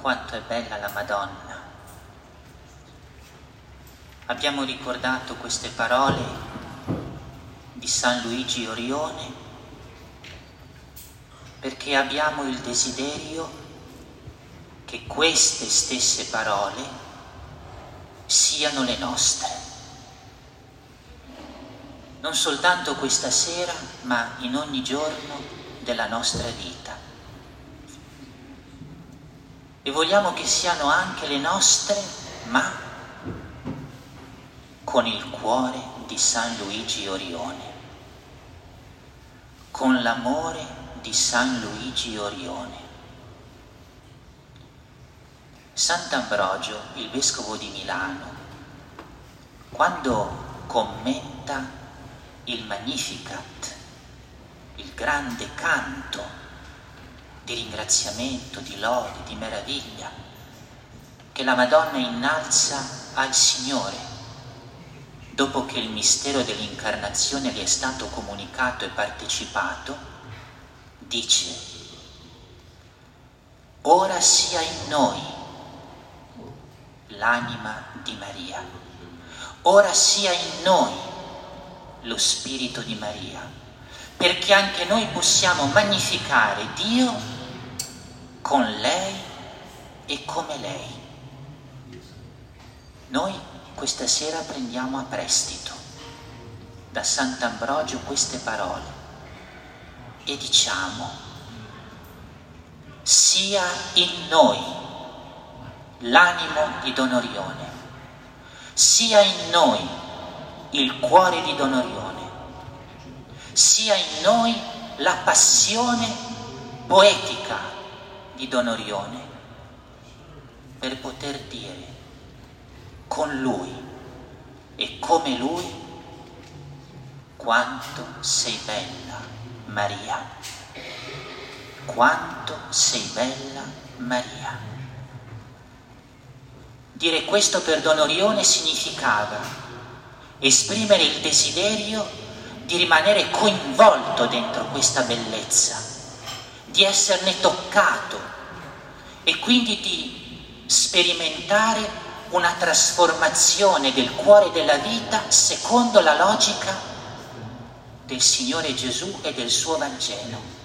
quanto è bella la Madonna. Abbiamo ricordato queste parole di San Luigi Orione perché abbiamo il desiderio che queste stesse parole siano le nostre. Non soltanto questa sera, ma in ogni giorno della nostra vita. E vogliamo che siano anche le nostre, ma con il cuore di San Luigi Orione, con l'amore di San Luigi Orione. Sant'Ambrogio, il vescovo di Milano, quando commenta il Magnificat, il grande canto di ringraziamento, di lode, di meraviglia, che la Madonna innalza al Signore, dopo che il mistero dell'incarnazione le è stato comunicato e partecipato, dice, ora sia in noi l'anima di Maria. Ora sia in noi lo Spirito di Maria, perché anche noi possiamo magnificare Dio con lei e come lei. Noi questa sera prendiamo a prestito da Sant'Ambrogio queste parole e diciamo, sia in noi l'animo di Don Orione, sia in noi il cuore di Don Orione, sia in noi la passione poetica di Don Orione, per poter dire con lui e come lui quanto sei bella Maria, quanto sei bella Maria. Dire questo per Don Orione significava esprimere il desiderio di rimanere coinvolto dentro questa bellezza, di esserne toccato e quindi di sperimentare una trasformazione del cuore della vita secondo la logica del Signore Gesù e del suo Vangelo.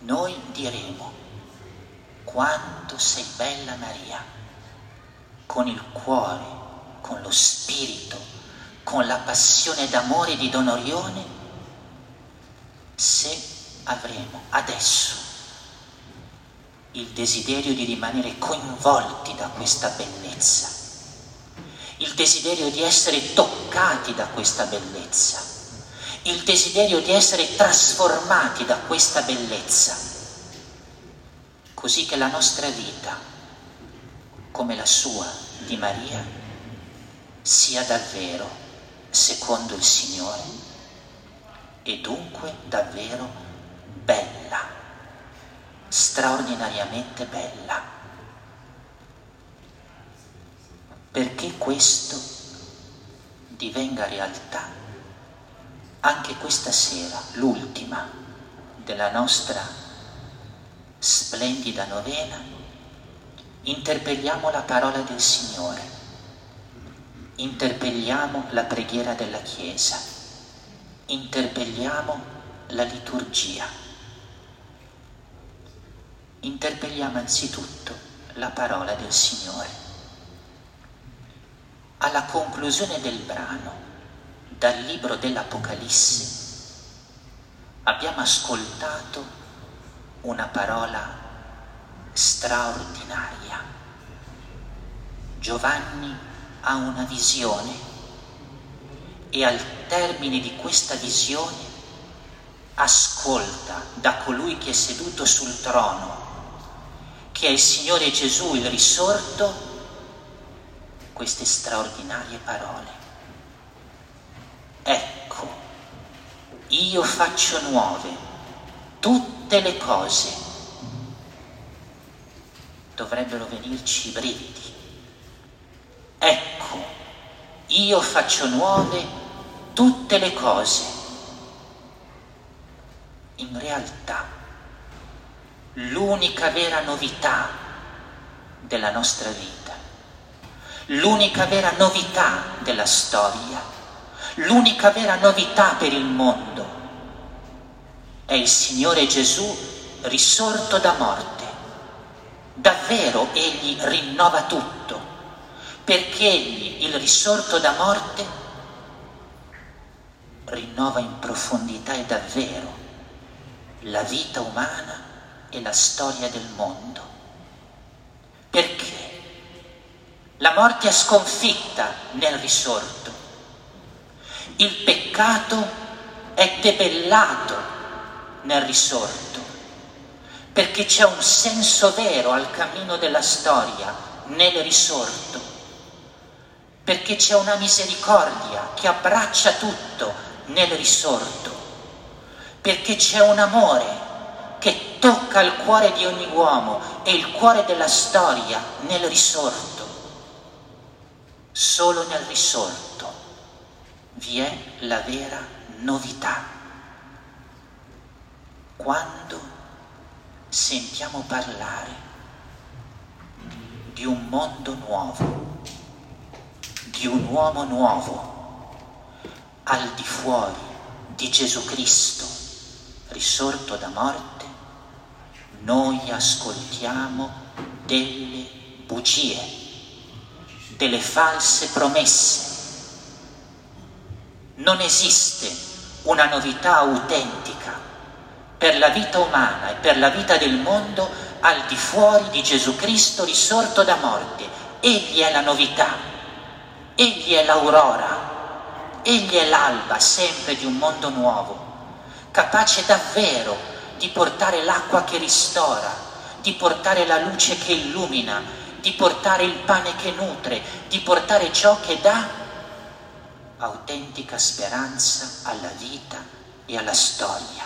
Noi diremo quanto sei bella Maria, con il cuore, con lo spirito, con la passione d'amore di Don Orione, se avremo adesso il desiderio di rimanere coinvolti da questa bellezza, il desiderio di essere toccati da questa bellezza, il desiderio di essere trasformati da questa bellezza così che la nostra vita, come la sua di Maria, sia davvero secondo il Signore e dunque davvero bella, straordinariamente bella. Perché questo divenga realtà, anche questa sera, l'ultima della nostra splendida novena, interpelliamo la parola del Signore, interpelliamo la preghiera della Chiesa, interpelliamo la liturgia, interpelliamo anzitutto la parola del Signore. Alla conclusione del brano, dal libro dell'Apocalisse, abbiamo ascoltato una parola straordinaria. Giovanni ha una visione e al termine di questa visione ascolta da colui che è seduto sul trono, che è il Signore Gesù, il risorto, queste straordinarie parole. Ecco, io faccio nuove tutte le cose dovrebbero venirci i brividi. Ecco, io faccio nuove tutte le cose. In realtà, l'unica vera novità della nostra vita, l'unica vera novità della storia, l'unica vera novità per il mondo. È il Signore Gesù risorto da morte. Davvero Egli rinnova tutto, perché Egli, il risorto da morte, rinnova in profondità e davvero la vita umana e la storia del mondo. Perché? La morte è sconfitta nel risorto, il peccato è debellato nel risorto, perché c'è un senso vero al cammino della storia nel risorto, perché c'è una misericordia che abbraccia tutto nel risorto, perché c'è un amore tocca il cuore di ogni uomo e il cuore della storia nel risorto. Solo nel risorto vi è la vera novità. Quando sentiamo parlare di un mondo nuovo, di un uomo nuovo, al di fuori di Gesù Cristo, risorto da morte, noi ascoltiamo delle bugie, delle false promesse. Non esiste una novità autentica per la vita umana e per la vita del mondo al di fuori di Gesù Cristo risorto da morte. Egli è la novità, egli è l'aurora, egli è l'alba sempre di un mondo nuovo, capace davvero di portare l'acqua che ristora, di portare la luce che illumina, di portare il pane che nutre, di portare ciò che dà autentica speranza alla vita e alla storia.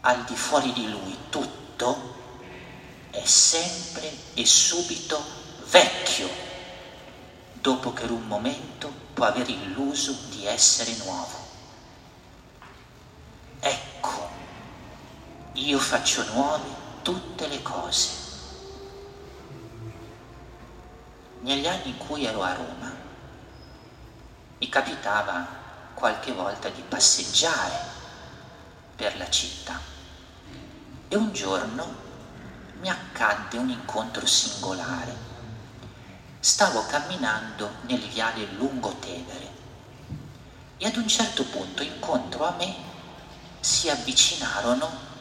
Al di fuori di lui tutto è sempre e subito vecchio, dopo che in un momento può aver illuso di essere nuovo. Ecco io faccio nuove tutte le cose. Negli anni in cui ero a Roma, mi capitava qualche volta di passeggiare per la città e un giorno mi accadde un incontro singolare. Stavo camminando nel viale lungo Tevere e ad un certo punto incontro a me si avvicinarono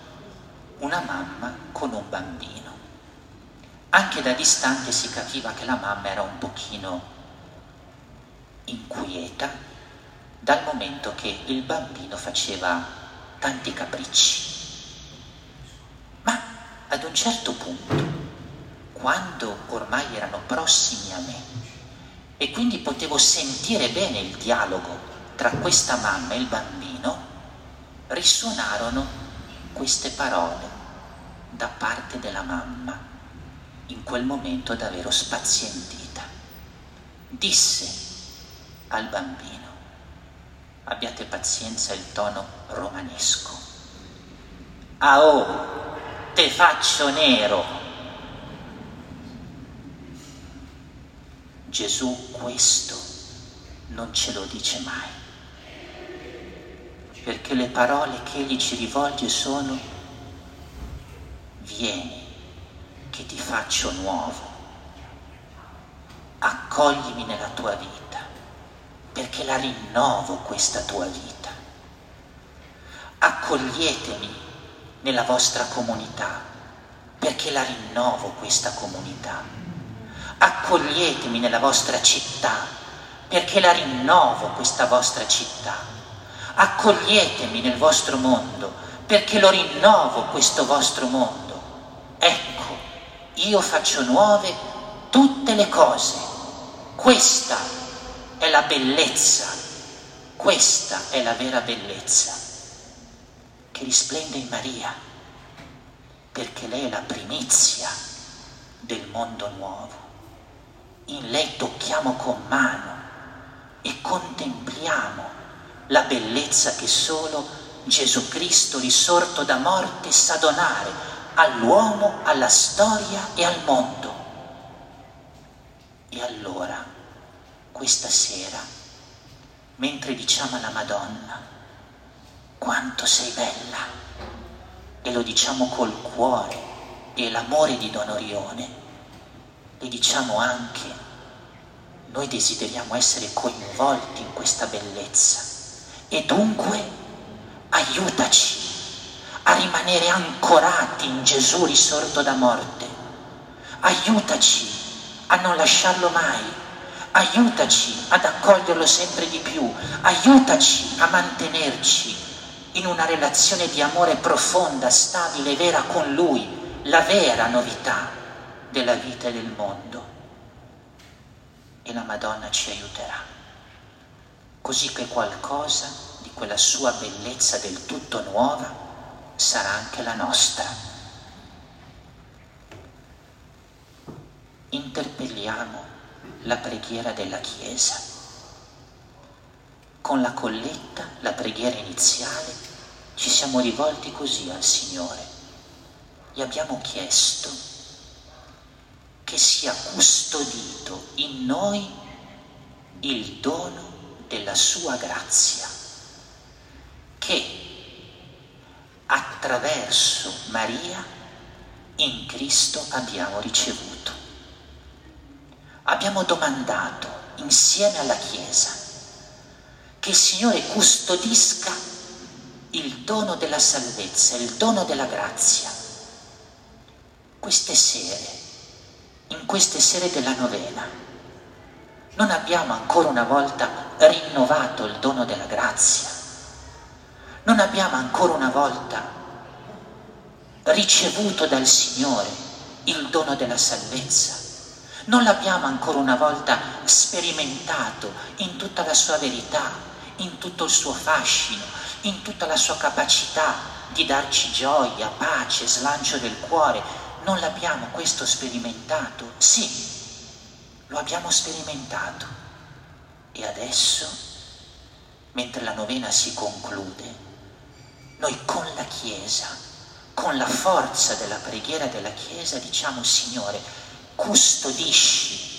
una mamma con un bambino. Anche da distante si capiva che la mamma era un pochino inquieta dal momento che il bambino faceva tanti capricci. Ma ad un certo punto, quando ormai erano prossimi a me e quindi potevo sentire bene il dialogo tra questa mamma e il bambino, risuonarono queste parole da parte della mamma, in quel momento davvero spazientita. Disse al bambino, abbiate pazienza il tono romanesco, ah oh, te faccio nero. Gesù questo non ce lo dice mai, perché le parole che egli ci rivolge sono vieni che ti faccio nuovo, accoglimi nella tua vita, perché la rinnovo questa tua vita. Accoglietemi nella vostra comunità, perché la rinnovo questa comunità. Accoglietemi nella vostra città, perché la rinnovo questa vostra città. Accoglietemi nel vostro mondo, perché lo rinnovo questo vostro mondo. Ecco, io faccio nuove tutte le cose. Questa è la bellezza, questa è la vera bellezza che risplende in Maria, perché lei è la primizia del mondo nuovo. In lei tocchiamo con mano e contempliamo la bellezza che solo Gesù Cristo risorto da morte sa donare all'uomo, alla storia e al mondo. E allora, questa sera, mentre diciamo alla Madonna, quanto sei bella, e lo diciamo col cuore e l'amore di Don Orione, le diciamo anche, noi desideriamo essere coinvolti in questa bellezza e dunque aiutaci a rimanere ancorati in Gesù risorto da morte. Aiutaci a non lasciarlo mai. Aiutaci ad accoglierlo sempre di più. Aiutaci a mantenerci in una relazione di amore profonda, stabile, vera con Lui, la vera novità della vita e del mondo. E la Madonna ci aiuterà così che qualcosa di quella sua bellezza del tutto nuova sarà anche la nostra. Interpelliamo la preghiera della Chiesa. Con la colletta, la preghiera iniziale, ci siamo rivolti così al Signore. Gli abbiamo chiesto che sia custodito in noi il dono della sua grazia, che attraverso Maria in Cristo abbiamo ricevuto. Abbiamo domandato insieme alla Chiesa che il Signore custodisca il dono della salvezza, il dono della grazia. Queste sere, in queste sere della novena, non abbiamo ancora una volta rinnovato il dono della grazia. Non abbiamo ancora una volta ricevuto dal Signore il dono della salvezza. Non l'abbiamo ancora una volta sperimentato in tutta la sua verità, in tutto il suo fascino, in tutta la sua capacità di darci gioia, pace, slancio del cuore. Non l'abbiamo questo sperimentato? Sì, lo abbiamo sperimentato e adesso, mentre la novena si conclude, noi con la Chiesa, con la forza della preghiera della Chiesa, diciamo Signore, custodisci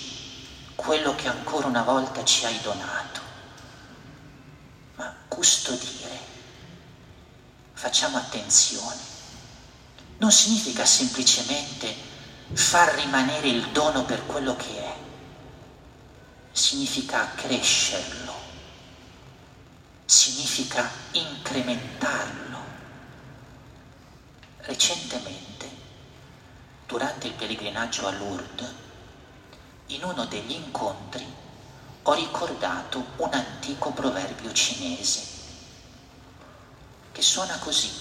quello che ancora una volta ci hai donato. Ma custodire, facciamo attenzione, non significa semplicemente far rimanere il dono per quello che è significa crescerlo, significa incrementarlo. Recentemente, durante il pellegrinaggio a Lourdes, in uno degli incontri ho ricordato un antico proverbio cinese che suona così.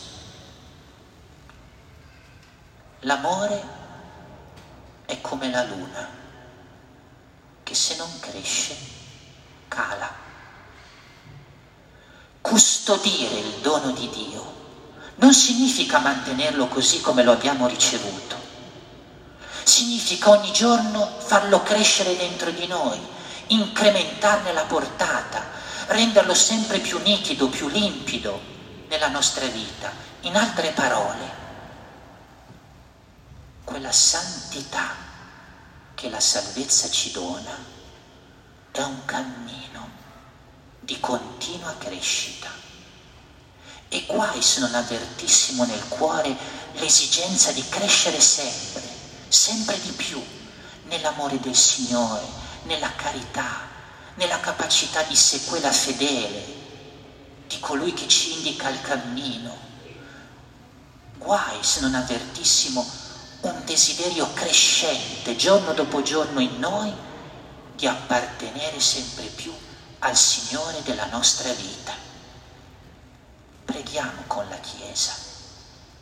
L'amore è come la luna che se non cresce cala. Custodire il dono di Dio non significa mantenerlo così come lo abbiamo ricevuto, significa ogni giorno farlo crescere dentro di noi, incrementarne la portata, renderlo sempre più nitido, più limpido nella nostra vita. In altre parole, quella santità che la salvezza ci dona è un cammino di continua crescita. E guai se non avvertissimo nel cuore l'esigenza di crescere sempre, sempre di più, nell'amore del Signore, nella carità, nella capacità di sequela fedele di colui che ci indica il cammino. Guai se non avvertissimo un desiderio crescente giorno dopo giorno in noi di appartenere sempre più al Signore della nostra vita. Preghiamo con la Chiesa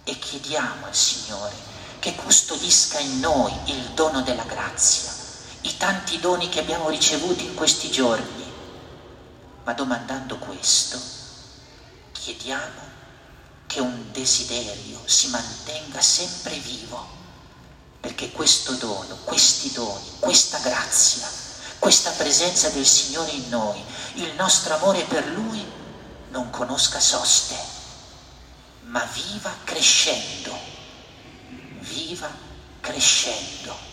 e chiediamo al Signore che custodisca in noi il dono della grazia, i tanti doni che abbiamo ricevuti in questi giorni. Ma domandando questo, chiediamo che un desiderio si mantenga sempre vivo perché questo dono, questi doni, questa grazia, questa presenza del Signore in noi, il nostro amore per Lui non conosca soste, ma viva crescendo, viva crescendo.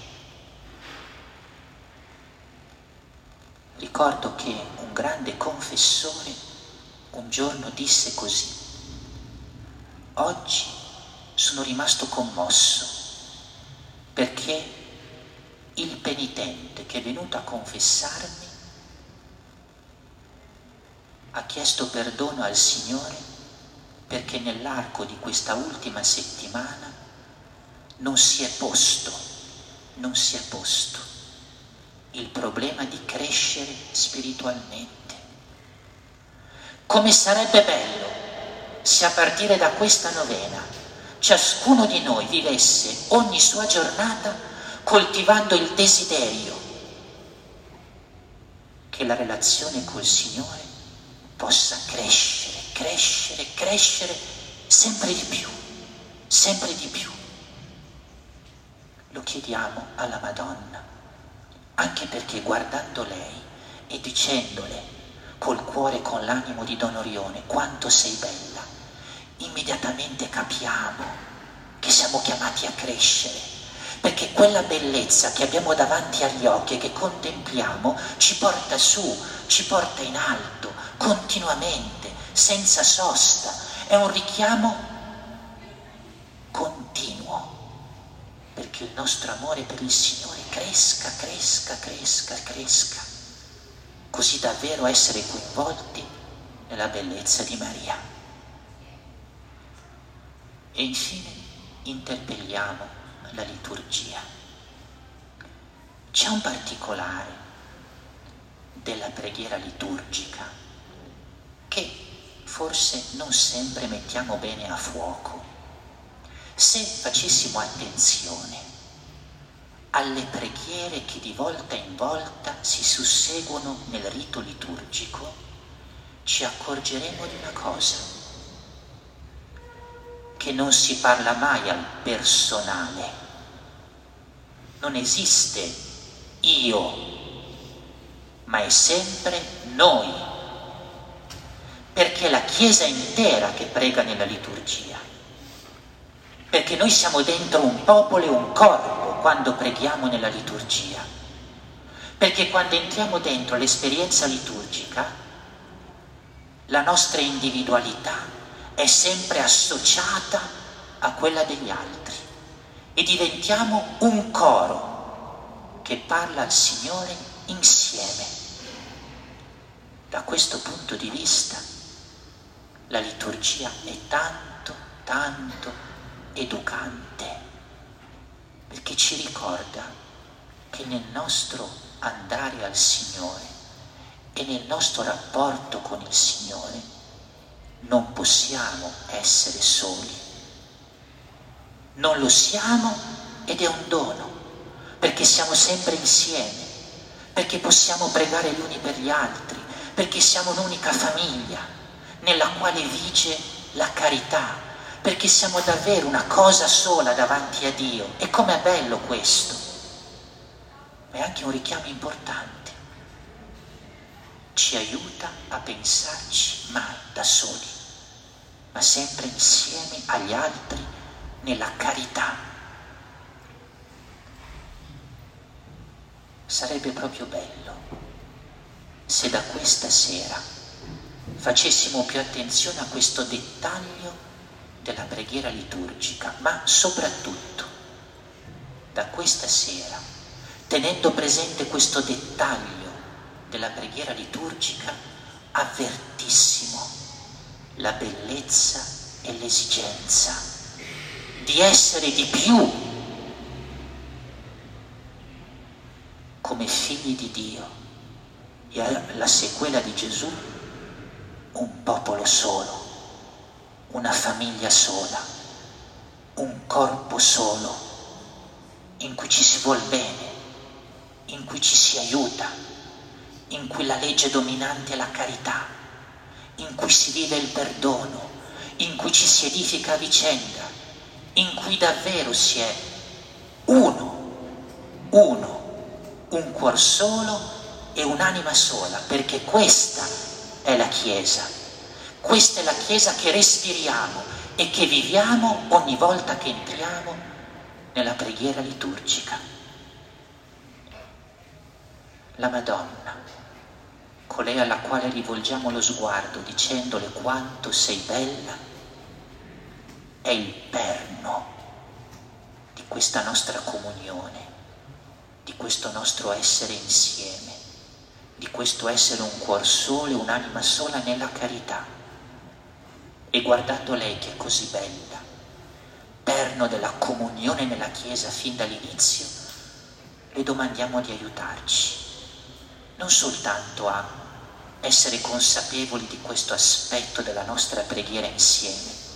Ricordo che un grande confessore un giorno disse così, oggi sono rimasto commosso perché il penitente che è venuto a confessarmi ha chiesto perdono al Signore perché nell'arco di questa ultima settimana non si è posto, non si è posto il problema di crescere spiritualmente. Come sarebbe bello se a partire da questa novena ciascuno di noi vivesse ogni sua giornata coltivando il desiderio che la relazione col Signore possa crescere, crescere, crescere sempre di più, sempre di più. Lo chiediamo alla Madonna, anche perché guardando lei e dicendole col cuore e con l'animo di Don Orione quanto sei bella, immediatamente capiamo che siamo chiamati a crescere, perché quella bellezza che abbiamo davanti agli occhi e che contempliamo ci porta su, ci porta in alto, continuamente, senza sosta. È un richiamo continuo perché il nostro amore per il Signore cresca, cresca, cresca, cresca, così davvero essere coinvolti nella bellezza di Maria. E infine interpelliamo la liturgia. C'è un particolare della preghiera liturgica che forse non sempre mettiamo bene a fuoco. Se facessimo attenzione alle preghiere che di volta in volta si susseguono nel rito liturgico, ci accorgeremo di una cosa, che non si parla mai al personale, non esiste io, ma è sempre noi. Perché è la Chiesa intera che prega nella liturgia, perché noi siamo dentro un popolo e un corpo quando preghiamo nella liturgia, perché quando entriamo dentro l'esperienza liturgica, la nostra individualità è sempre associata a quella degli altri e diventiamo un coro che parla al Signore insieme. Da questo punto di vista, la liturgia è tanto, tanto educante, perché ci ricorda che nel nostro andare al Signore e nel nostro rapporto con il Signore non possiamo essere soli. Non lo siamo ed è un dono, perché siamo sempre insieme, perché possiamo pregare gli uni per gli altri, perché siamo un'unica famiglia nella quale vige la carità, perché siamo davvero una cosa sola davanti a Dio. E com'è bello questo! Ma è anche un richiamo importante. Ci aiuta a pensarci mai da soli, ma sempre insieme agli altri nella carità. Sarebbe proprio bello se da questa sera facessimo più attenzione a questo dettaglio della preghiera liturgica, ma soprattutto da questa sera, tenendo presente questo dettaglio della preghiera liturgica, avvertissimo la bellezza e l'esigenza di essere di più come figli di Dio. E la sequela di Gesù un popolo solo, una famiglia sola, un corpo solo, in cui ci si vuol bene, in cui ci si aiuta, in cui la legge dominante è la carità, in cui si vive il perdono, in cui ci si edifica a vicenda, in cui davvero si è uno, uno, un cuor solo e un'anima sola, perché questa è la Chiesa. Questa è la Chiesa che respiriamo e che viviamo ogni volta che entriamo nella preghiera liturgica. La Madonna, colei alla quale rivolgiamo lo sguardo dicendole quanto sei bella, è il perno di questa nostra comunione, di questo nostro essere insieme, di questo essere un cuor solo e un'anima sola nella carità. E guardando lei che è così bella, perno della comunione nella Chiesa fin dall'inizio, le domandiamo di aiutarci, non soltanto a essere consapevoli di questo aspetto della nostra preghiera insieme,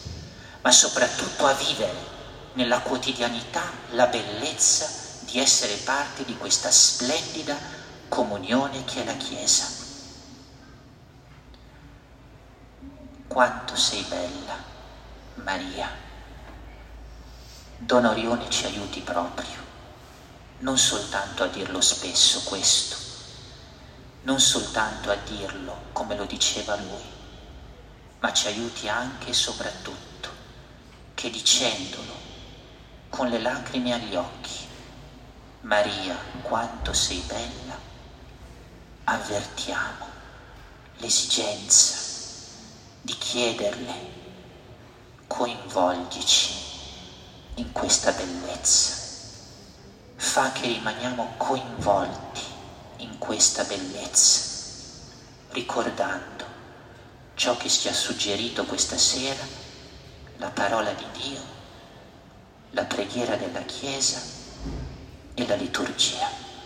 ma soprattutto a vivere nella quotidianità la bellezza di essere parte di questa splendida comunione che è la Chiesa. Quanto sei bella, Maria. Don Orione ci aiuti proprio, non soltanto a dirlo spesso questo, non soltanto a dirlo come lo diceva lui, ma ci aiuti anche e soprattutto che dicendolo con le lacrime agli occhi, Maria, quanto sei bella, avvertiamo l'esigenza di chiederle, coinvolgici in questa bellezza. Fa che rimaniamo coinvolti in questa bellezza, ricordando ciò che ci ha suggerito questa sera, la parola di Dio, la preghiera della Chiesa e la liturgia.